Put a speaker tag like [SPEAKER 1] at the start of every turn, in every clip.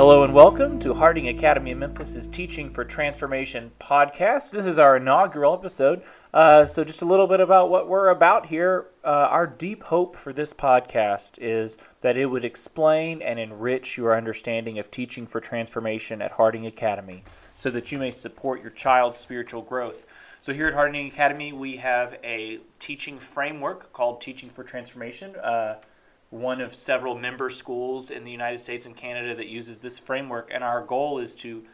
[SPEAKER 1] Hello and welcome to Harding Academy of Memphis' Teaching for Transformation podcast. This is our inaugural episode. Uh, so, just a little bit about what we're about here. Uh, our deep hope for this podcast is that it would explain and enrich your understanding of teaching for transformation at Harding Academy so that you may support your child's spiritual growth. So, here at Harding Academy, we have a teaching framework called Teaching for Transformation. Uh, one of several member schools in the United States and Canada that uses this framework. And our goal is to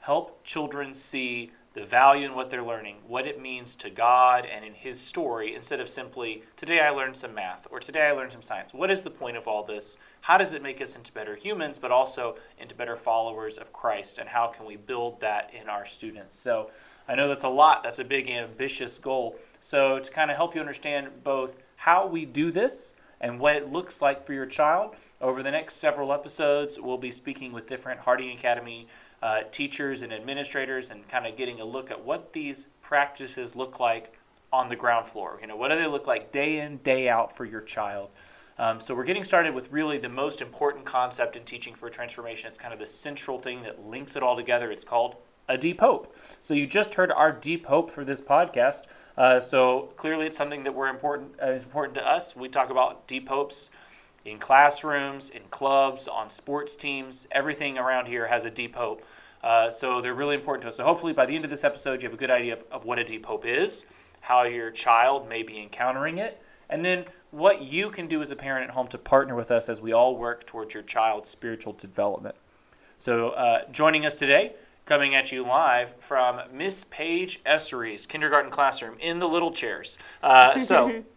[SPEAKER 1] help children see the value in what they're learning, what it means to God and in His story, instead of simply, today I learned some math or today I learned some science. What is the point of all this? How does it make us into better humans, but also into better followers of Christ? And how can we build that in our students? So I know that's a lot, that's a big, ambitious goal. So to kind of help you understand both how we do this, and what it looks like for your child. Over the next several episodes, we'll be speaking with different Harding Academy uh, teachers and administrators and kind of getting a look at what these practices look like on the ground floor. You know, what do they look like day in, day out for your child? Um, so we're getting started with really the most important concept in teaching for transformation. It's kind of the central thing that links it all together. It's called a deep hope. So you just heard our deep hope for this podcast. Uh, so clearly, it's something that we're important uh, is important to us. We talk about deep hopes in classrooms, in clubs, on sports teams. Everything around here has a deep hope. Uh, so they're really important to us. So hopefully, by the end of this episode, you have a good idea of, of what a deep hope is, how your child may be encountering it, and then what you can do as a parent at home to partner with us as we all work towards your child's spiritual development. So, uh, joining us today coming at you live from Miss Paige Essary's kindergarten classroom in the little chairs. Uh, so.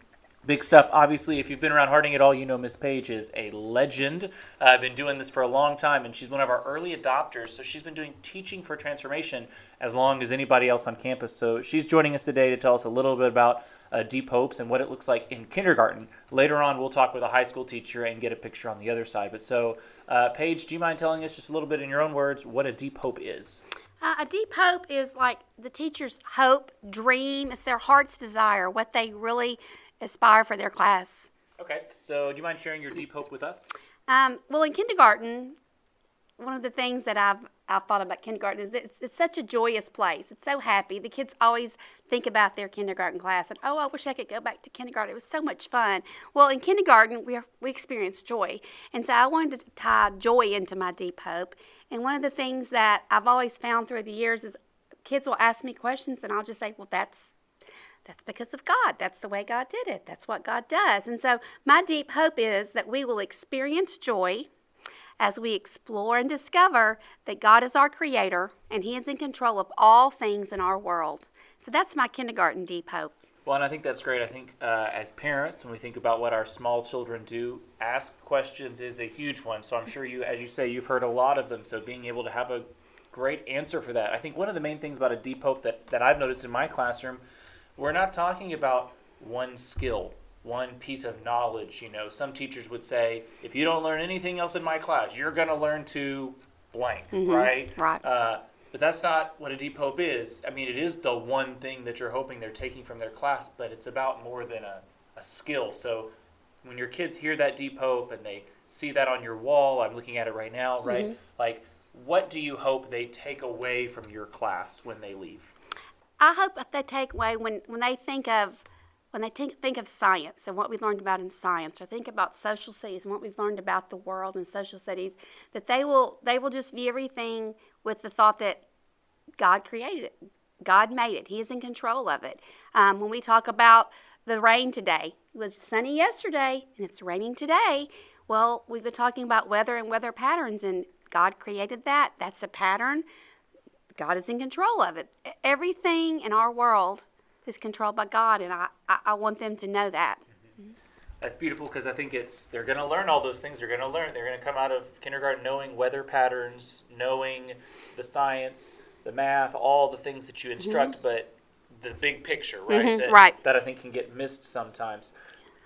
[SPEAKER 1] Big stuff. Obviously, if you've been around Harding at all, you know Miss Paige is a legend. I've uh, been doing this for a long time, and she's one of our early adopters. So she's been doing teaching for transformation as long as anybody else on campus. So she's joining us today to tell us a little bit about uh, Deep Hopes and what it looks like in kindergarten. Later on, we'll talk with a high school teacher and get a picture on the other side. But so, uh, Paige, do you mind telling us just a little bit in your own words what a Deep Hope is?
[SPEAKER 2] Uh, a deep hope is like the teacher's hope, dream. It's their heart's desire, what they really aspire for their class.
[SPEAKER 1] Okay, so do you mind sharing your deep hope with us?
[SPEAKER 2] Um, well, in kindergarten, one of the things that I've I've thought about kindergarten is that it's, it's, such a joyous place. It's so happy. The kids always think about their kindergarten class and oh, I wish I could go back to kindergarten. It was so much fun. Well, in kindergarten, we are, we experience joy, and so I wanted to tie joy into my deep hope. And one of the things that I've always found through the years is kids will ask me questions, and I'll just say, well, that's that's because of God. That's the way God did it. That's what God does. And so, my deep hope is that we will experience joy as we explore and discover that God is our creator and He is in control of all things in our world. So, that's my kindergarten deep hope.
[SPEAKER 1] Well, and I think that's great. I think uh, as parents, when we think about what our small children do, ask questions is a huge one. So I'm sure you, as you say, you've heard a lot of them. So being able to have a great answer for that. I think one of the main things about a deep hope that, that I've noticed in my classroom we're not talking about one skill, one piece of knowledge. You know, some teachers would say, if you don't learn anything else in my class, you're going to learn to blank, mm-hmm. right?
[SPEAKER 2] Right. Uh,
[SPEAKER 1] but that's not what a deep hope is. I mean, it is the one thing that you're hoping they're taking from their class, but it's about more than a, a skill. So when your kids hear that deep hope and they see that on your wall, I'm looking at it right now, right? Mm-hmm. Like, what do you hope they take away from your class when they leave?
[SPEAKER 2] I hope that they take away when, when they think of when they think, think of science and what we learned about in science, or think about social studies and what we've learned about the world and social studies, that they will they will just view everything with the thought that God created it, God made it, He is in control of it. Um, when we talk about the rain today, it was sunny yesterday and it's raining today. Well, we've been talking about weather and weather patterns, and God created that. That's a pattern. God is in control of it. Everything in our world is controlled by God, and I, I, I want them to know that.
[SPEAKER 1] Mm-hmm. That's beautiful because I think it's they're going to learn all those things. They're going to learn. They're going to come out of kindergarten knowing weather patterns, knowing the science, the math, all the things that you instruct, mm-hmm. but the big picture, right?
[SPEAKER 2] Mm-hmm,
[SPEAKER 1] that,
[SPEAKER 2] right.
[SPEAKER 1] That I think can get missed sometimes.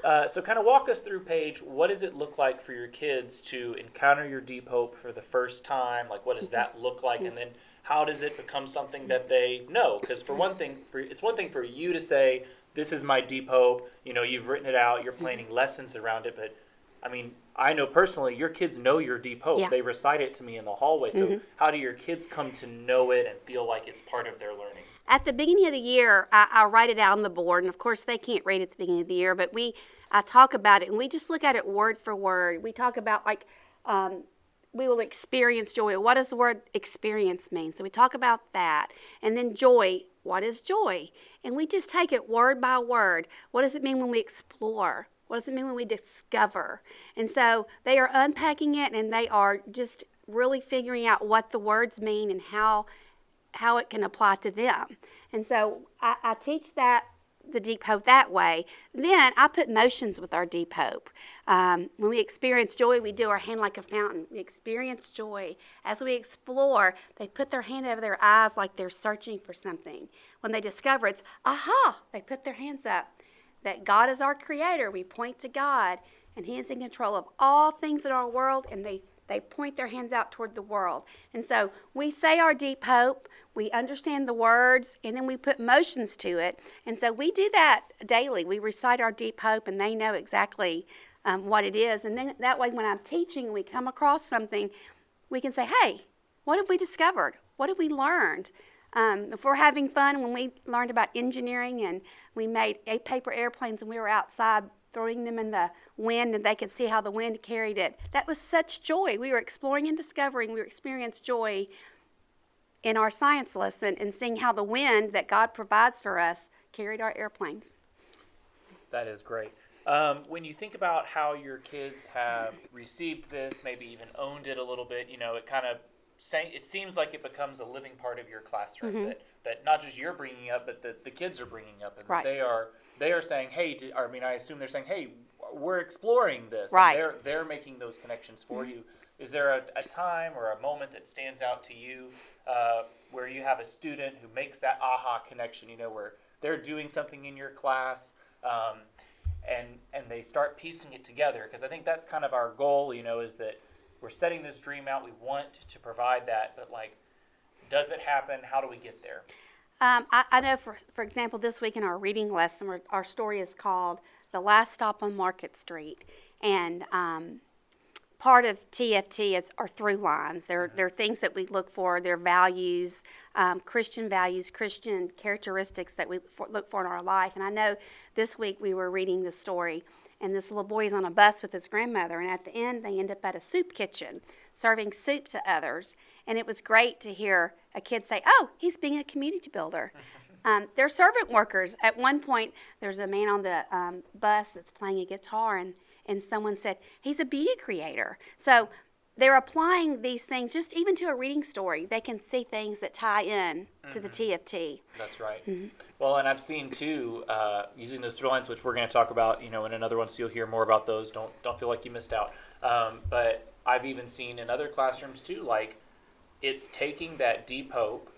[SPEAKER 1] Uh, so, kind of walk us through, Paige. What does it look like for your kids to encounter your deep hope for the first time? Like, what does mm-hmm. that look like? And then how does it become something that they know? Because for one thing, for, it's one thing for you to say, "This is my deep hope." You know, you've written it out. You're planning lessons around it, but I mean, I know personally, your kids know your deep hope.
[SPEAKER 2] Yeah.
[SPEAKER 1] They recite it to me in the hallway. So, how do your kids come to know it and feel like it's part of their learning?
[SPEAKER 2] At the beginning of the year, I, I write it out on the board, and of course they can't read at the beginning of the year, but we I talk about it, and we just look at it word for word. We talk about like um, we will experience joy. What does the word experience mean? So we talk about that, and then joy. What is joy? And we just take it word by word. What does it mean when we explore? What does it mean when we discover? And so they are unpacking it, and they are just really figuring out what the words mean and how how it can apply to them. And so I, I teach that the deep hope that way. Then I put motions with our deep hope. Um, when we experience joy, we do our hand like a fountain. We experience joy. As we explore, they put their hand over their eyes like they're searching for something. When they discover it's, aha, they put their hands up. That God is our creator. We point to God, and He is in control of all things in our world, and they they point their hands out toward the world. And so we say our deep hope, we understand the words, and then we put motions to it. And so we do that daily. We recite our deep hope, and they know exactly um, what it is. And then that way, when I'm teaching we come across something, we can say, hey, what have we discovered? What have we learned? Um, if we're having fun, when we learned about engineering and we made paper airplanes and we were outside throwing them in the wind and they could see how the wind carried it. That was such joy. We were exploring and discovering. We experienced joy in our science lesson and seeing how the wind that God provides for us carried our airplanes.
[SPEAKER 1] That is great. Um, when you think about how your kids have received this, maybe even owned it a little bit, you know, it kind of it seems like it becomes a living part of your classroom
[SPEAKER 2] Mm-hmm.
[SPEAKER 1] that, that not just you're bringing up, but that the kids are bringing up, and
[SPEAKER 2] Right.
[SPEAKER 1] they are they are saying, hey, I mean, I assume they're saying, hey, we're exploring this,
[SPEAKER 2] Right. Mm-hmm.
[SPEAKER 1] And they're they're making those connections for you. Is there a, a time or a moment that stands out to you uh, where you have a student who makes that aha connection? You know, where they're doing something in your class. Um, and and they start piecing it together because I think that's kind of our goal. You know, is that we're setting this dream out. We want to provide that, but like, does it happen? How do we get there?
[SPEAKER 2] Um, I, I know, for, for example, this week in our reading lesson, our story is called The Last Stop on Market Street. And um, part of TFT is are through lines. They're, they're things that we look for, they're values, um, Christian values, Christian characteristics that we for, look for in our life. And I know this week we were reading the story, and this little boy is on a bus with his grandmother, and at the end they end up at a soup kitchen serving soup to others. And it was great to hear a kid say, Oh, he's being a community builder. Um, they're servant workers. At one point, there's a man on the um, bus that's playing a guitar, and, and someone said, He's a beauty creator. So they're applying these things just even to a reading story. They can see things that tie in to the TFT.
[SPEAKER 1] That's right.
[SPEAKER 2] Mm-hmm.
[SPEAKER 1] Well, and I've seen too uh, using those through lines, which we're going to talk about, you know, in another one, so you'll hear more about those. Don't don't feel like you missed out. Um, but I've even seen in other classrooms too, like it's taking that deep hope,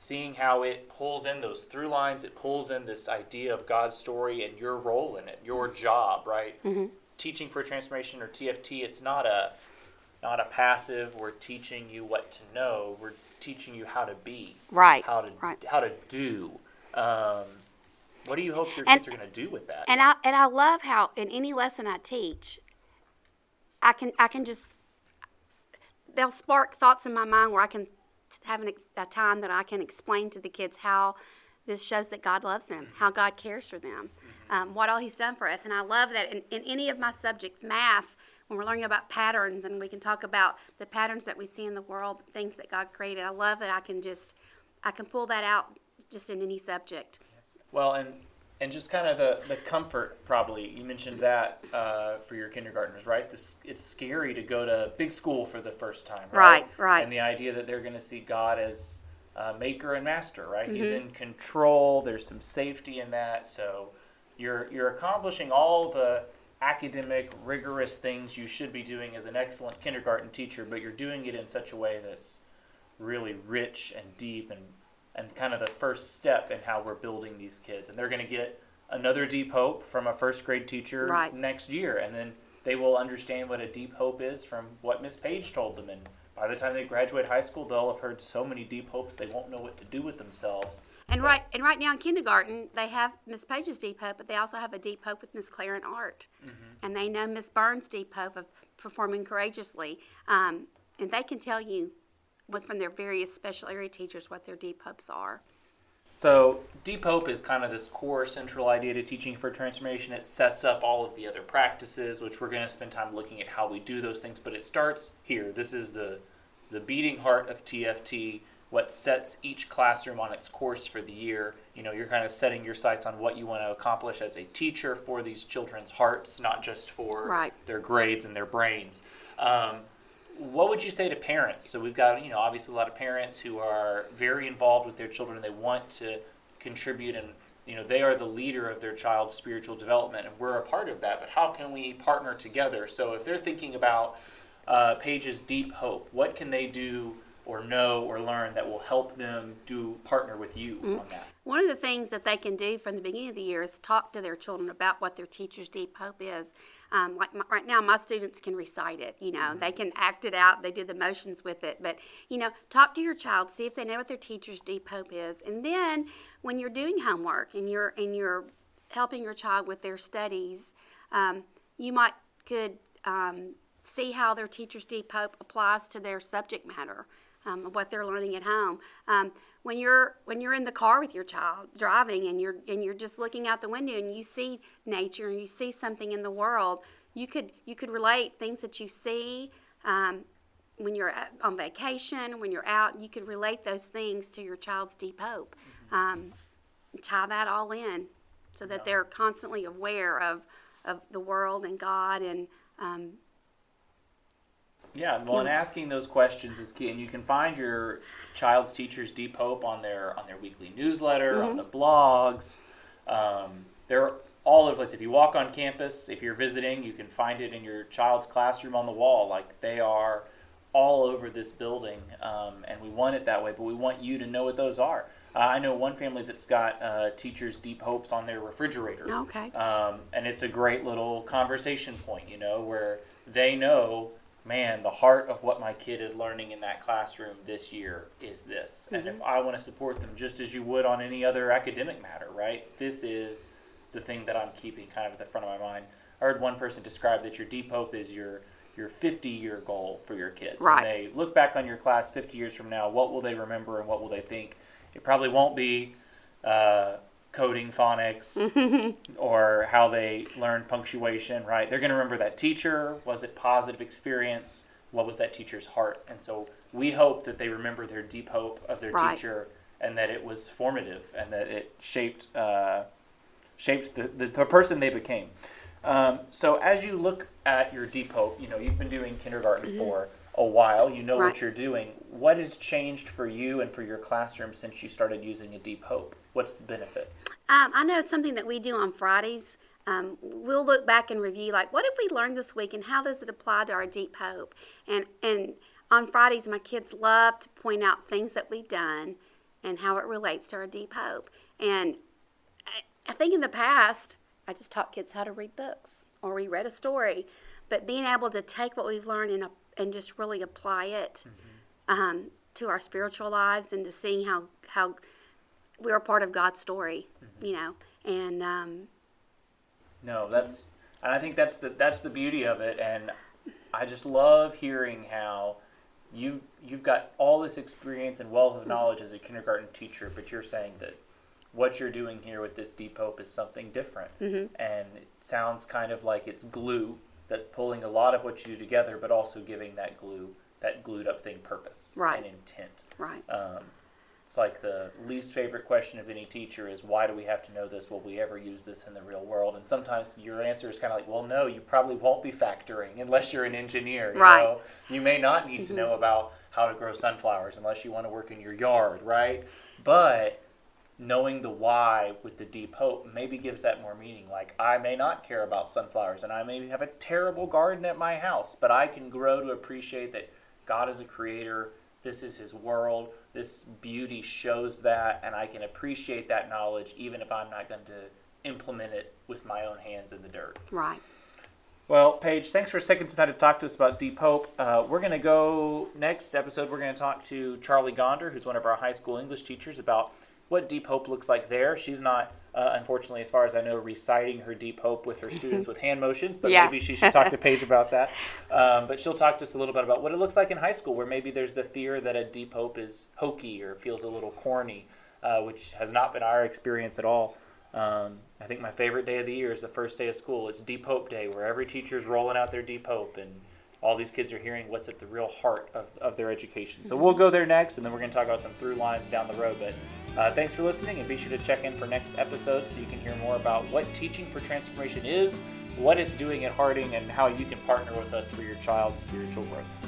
[SPEAKER 1] seeing how it pulls in those through lines. It pulls in this idea of God's story and your role in it, your job, right?
[SPEAKER 2] Mm-hmm.
[SPEAKER 1] Teaching for transformation or TFT, it's not a not a passive. We're teaching you what to know. We're teaching you how to be
[SPEAKER 2] Right.
[SPEAKER 1] how to
[SPEAKER 2] right.
[SPEAKER 1] how to do. Um, what do you hope your
[SPEAKER 2] And-
[SPEAKER 1] kids are going to do with that?
[SPEAKER 2] And I and I love how in any lesson I teach, I can I can just they'll spark thoughts in my mind where I can have an, a time that I can explain to the kids how this shows that God loves them, how God cares for them, um, what all He's done for us. And I love that in, in any of my subjects, math, when we're learning about patterns and we can talk about the patterns that we see in the world, things that God created. I love that I can just I can pull that out just in any subject.
[SPEAKER 1] well, and and just kind of the the comfort probably you mentioned that uh, for your kindergartners, right? This it's scary to go to big school for the first time, right?
[SPEAKER 2] Right, right.
[SPEAKER 1] And the idea that they're going to see God as uh, maker and master, right? He's
[SPEAKER 2] Mm-hmm.
[SPEAKER 1] in control. There's some safety in that, so you're you're accomplishing all the academic rigorous things you should be doing as an excellent kindergarten teacher, but you're doing it in such a way that's really rich and deep and and kind of the first step in how we're building these kids. And they're going to get another deep hope from a first grade teacher
[SPEAKER 2] Right.
[SPEAKER 1] next year, and then they will understand what a deep hope is from what Miss Paige told them And by the time they graduate high school, they'll have heard so many deep hopes they won't know what to do with themselves.
[SPEAKER 2] And right and right now in kindergarten, they have Miss Paige's deep hope, but they also have a deep hope with Miss Claire in art, and they know Miss Burns' deep hope of performing courageously, um, and they can tell you, what from their various special area teachers, what their deep hopes are.
[SPEAKER 1] So, Deep Hope is kind of this core central idea to teaching for transformation. It sets up all of the other practices, which we're going to spend time looking at how we do those things. But it starts here. This is the the beating heart of TFT. What sets each classroom on its course for the year. You know, you're kind of setting your sights on what you want to accomplish as a teacher for these children's hearts, not just for
[SPEAKER 2] Right.
[SPEAKER 1] their grades and their brains. Um, what would you say to parents? So we've got, you know, obviously a lot of parents who are very involved with their children. And they want to contribute and, you know, they are the leader of their child's spiritual development and we're a part of that. But how can we partner together? So if they're thinking about uh, Paige's deep hope, what can they do or know or learn that will help them do partner with you on that?
[SPEAKER 2] One of the things that they can do from the beginning of the year is talk to their children about what their teacher's deep hope is. Um, like my, right now, my students can recite it. You know, they can act it out. They do the motions with it. But you know, talk to your child, see if they know what their teacher's deep hope is, and then when you're doing homework and you're and you're helping your child with their studies, um, you might could um, see how their teacher's deep hope applies to their subject matter um, what they're learning at home. Um, when you're when you're in the car with your child driving and you're and you're just looking out the window and you see nature and you see something in the world, you could you could relate things that you see. Um, when you're at, on vacation, when you're out, you could relate those things to your child's deep hope. Um, tie that all in so that
[SPEAKER 1] Yeah.
[SPEAKER 2] they're constantly aware of, of the world and God and um,
[SPEAKER 1] Yeah, well, and asking those questions is key, and you can find your child's teacher's deep hope on their on their weekly newsletter, on the blogs. Um, they're all over the place. If you walk on campus, if you're visiting, you can find it in your child's classroom on the wall. Like they are all over this building, um, and we want it that way. But we want you to know what those are. Uh, I know one family that's got uh, teachers' deep hopes on their refrigerator.
[SPEAKER 2] okay.
[SPEAKER 1] Um, and it's a great little conversation point, you know, where they know, man, the heart of what my kid is learning in that classroom this year is this. And if I want to support them just as you would on any other academic matter, right? This is the thing that I'm keeping kind of at the front of my mind. I heard one person describe that your deep hope is your your 50 year goal for your kids.
[SPEAKER 2] Right.
[SPEAKER 1] When they look back on your class 50 years from now, what will they remember and what will they think? It probably won't be uh, coding phonics or how they learned punctuation, right? They're going to remember that teacher. Was it positive experience? What was that teacher's heart? And so we hope that they remember their deep hope of their
[SPEAKER 2] Right.
[SPEAKER 1] teacher and that it was formative and that it shaped uh, shaped the, the, the person they became. Um, so as you look at your deep hope, you know you've been doing kindergarten for a while. You know.
[SPEAKER 2] Right.
[SPEAKER 1] what you're doing. What has changed for you and for your classroom since you started using a deep hope? What's the benefit?
[SPEAKER 2] Um, I know it's something that we do on Fridays. Um, we'll look back and review, like, what have we learned this week, and how does it apply to our deep hope? And and on Fridays, my kids love to point out things that we've done and how it relates to our deep hope. And I, I think in the past, I just taught kids how to read books or we read a story, but being able to take what we've learned and and just really apply it um, to our spiritual lives and to seeing how how we're a part of God's story, you know, and um,
[SPEAKER 1] No, that's and I think that's the that's the beauty of it. And I just love hearing how you you've got all this experience and wealth of knowledge as a kindergarten teacher, but you're saying that what you're doing here with this deep hope is something different. And it sounds kind of like it's glue that's pulling a lot of what you do together, but also giving that glue, that glued up thing purpose
[SPEAKER 2] Right.
[SPEAKER 1] and intent.
[SPEAKER 2] right,
[SPEAKER 1] Um, it's like the least favorite question of any teacher is why do we have to know this? Will we ever use this in the real world? And sometimes your answer is kind of like, well, no, you probably won't be factoring unless you're an engineer. You
[SPEAKER 2] Right.
[SPEAKER 1] Know? You may not need to know about how to grow sunflowers unless you want to work in your yard, right? But knowing the why with the deep hope maybe gives that more meaning. Like, I may not care about sunflowers and I may have a terrible garden at my house, but I can grow to appreciate that God is a creator. This is his world. This beauty shows that, and I can appreciate that knowledge even if I'm not going to implement it with my own hands in the dirt.
[SPEAKER 2] right.
[SPEAKER 1] Well, Paige, thanks for taking some time to talk to us about Deep Hope. Uh, we're going to go next episode. We're going to talk to Charlie Gonder, who's one of our high school English teachers, about what Deep Hope looks like there. She's not, uh, unfortunately, as far as I know, reciting her Deep Hope with her students with hand motions, but
[SPEAKER 2] Yeah.
[SPEAKER 1] maybe she should talk to Paige about that. Um, but she'll talk to us a little bit about what it looks like in high school, where maybe there's the fear that a Deep Hope is hokey or feels a little corny, uh, which has not been our experience at all. Um, I think my favorite day of the year is the first day of school. It's Deep Hope Day, where every teacher's rolling out their Deep Hope, and all these kids are hearing what's at the real heart of, of their education. So we'll go there next, and then we're going to talk about some through lines down the road. But uh, thanks for listening, and be sure to check in for next episode so you can hear more about what Teaching for Transformation is, what it's doing at Harding, and how you can partner with us for your child's spiritual growth.